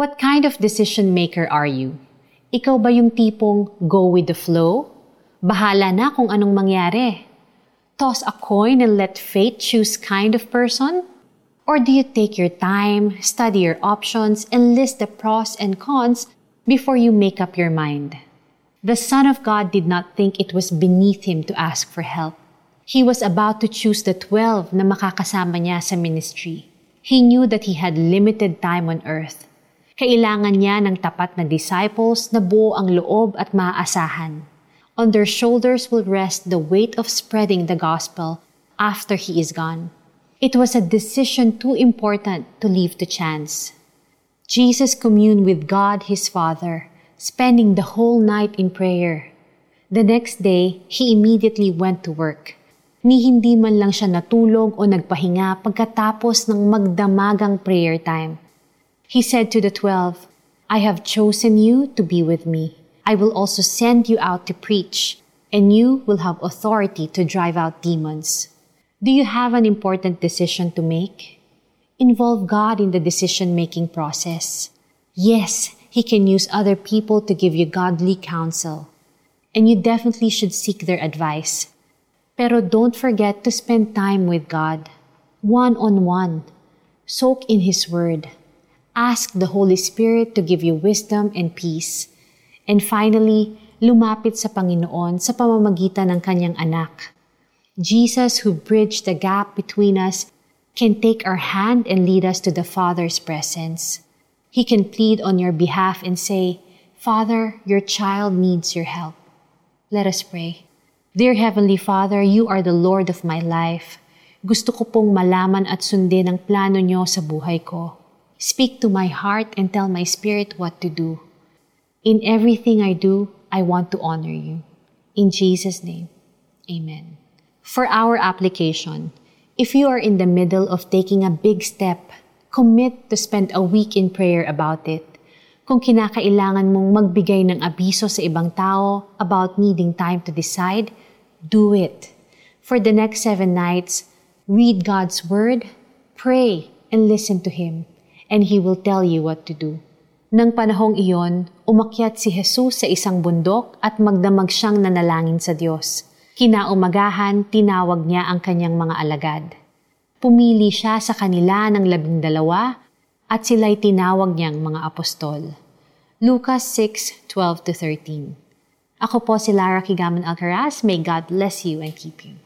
What kind of decision maker are you? Ikaw ba yung tipong go with the flow? Bahala na kung anong mangyari. Toss a coin and let fate choose kind of person? Or do you take your time, study your options, and list the pros and cons before you make up your mind? The Son of God did not think it was beneath him to ask for help. He was about to choose the twelve na makakasama niya sa ministry. He knew that he had limited time on earth. Kailangan niya ng tapat na disciples na buo ang loob at maaasahan. On their shoulders will rest the weight of spreading the gospel after he is gone. It was a decision too important to leave to chance. Jesus communed with God his Father, spending the whole night in prayer. The next day, he immediately went to work. Ni hindi man lang siya natulog o nagpahinga pagkatapos ng magdamagang prayer time. He said to the twelve, I have chosen you to be with me. I will also send you out to preach, and you will have authority to drive out demons. Do you have an important decision to make? Involve God in the decision making process. Yes, He can use other people to give you godly counsel. And you definitely should seek their advice. Pero don't forget to spend time with God, one on one. Soak in His Word. Ask the Holy Spirit to give you wisdom and peace. And finally, lumapit sa Panginoon sa pamamagitan ng kanyang anak Jesus, who bridged the gap between us, can take our hand and lead us to the Father's presence. He can plead on your behalf and say, Father, your child needs your help. Let us pray. Dear Heavenly Father, you are the Lord of my life. Gusto ko pong malaman at sundin ang plano nyo sa buhay ko. Speak to my heart and tell my spirit what to do. In everything I do, I want to honor you. In Jesus' name, amen. For our application, if you are in the middle of taking a big step, commit to spend a week in prayer about it. Kung kinakailangan mong magbigay ng abiso sa ibang tao about needing time to decide, do it. For the next seven nights, read God's Word, pray, and listen to Him, and He will tell you what to do. Nang panahong iyon, umakyat si Jesus sa isang bundok at magdamag siyang nanalangin sa Diyos. Kinaumagahan, tinawag niya ang kanyang mga alagad. Pumili siya sa kanila ng labing dalawa at sila'y tinawag niyang mga apostol. Lucas 6:12-13 Ako po si Lara Kigaman Alcaraz. May God bless you and keep you.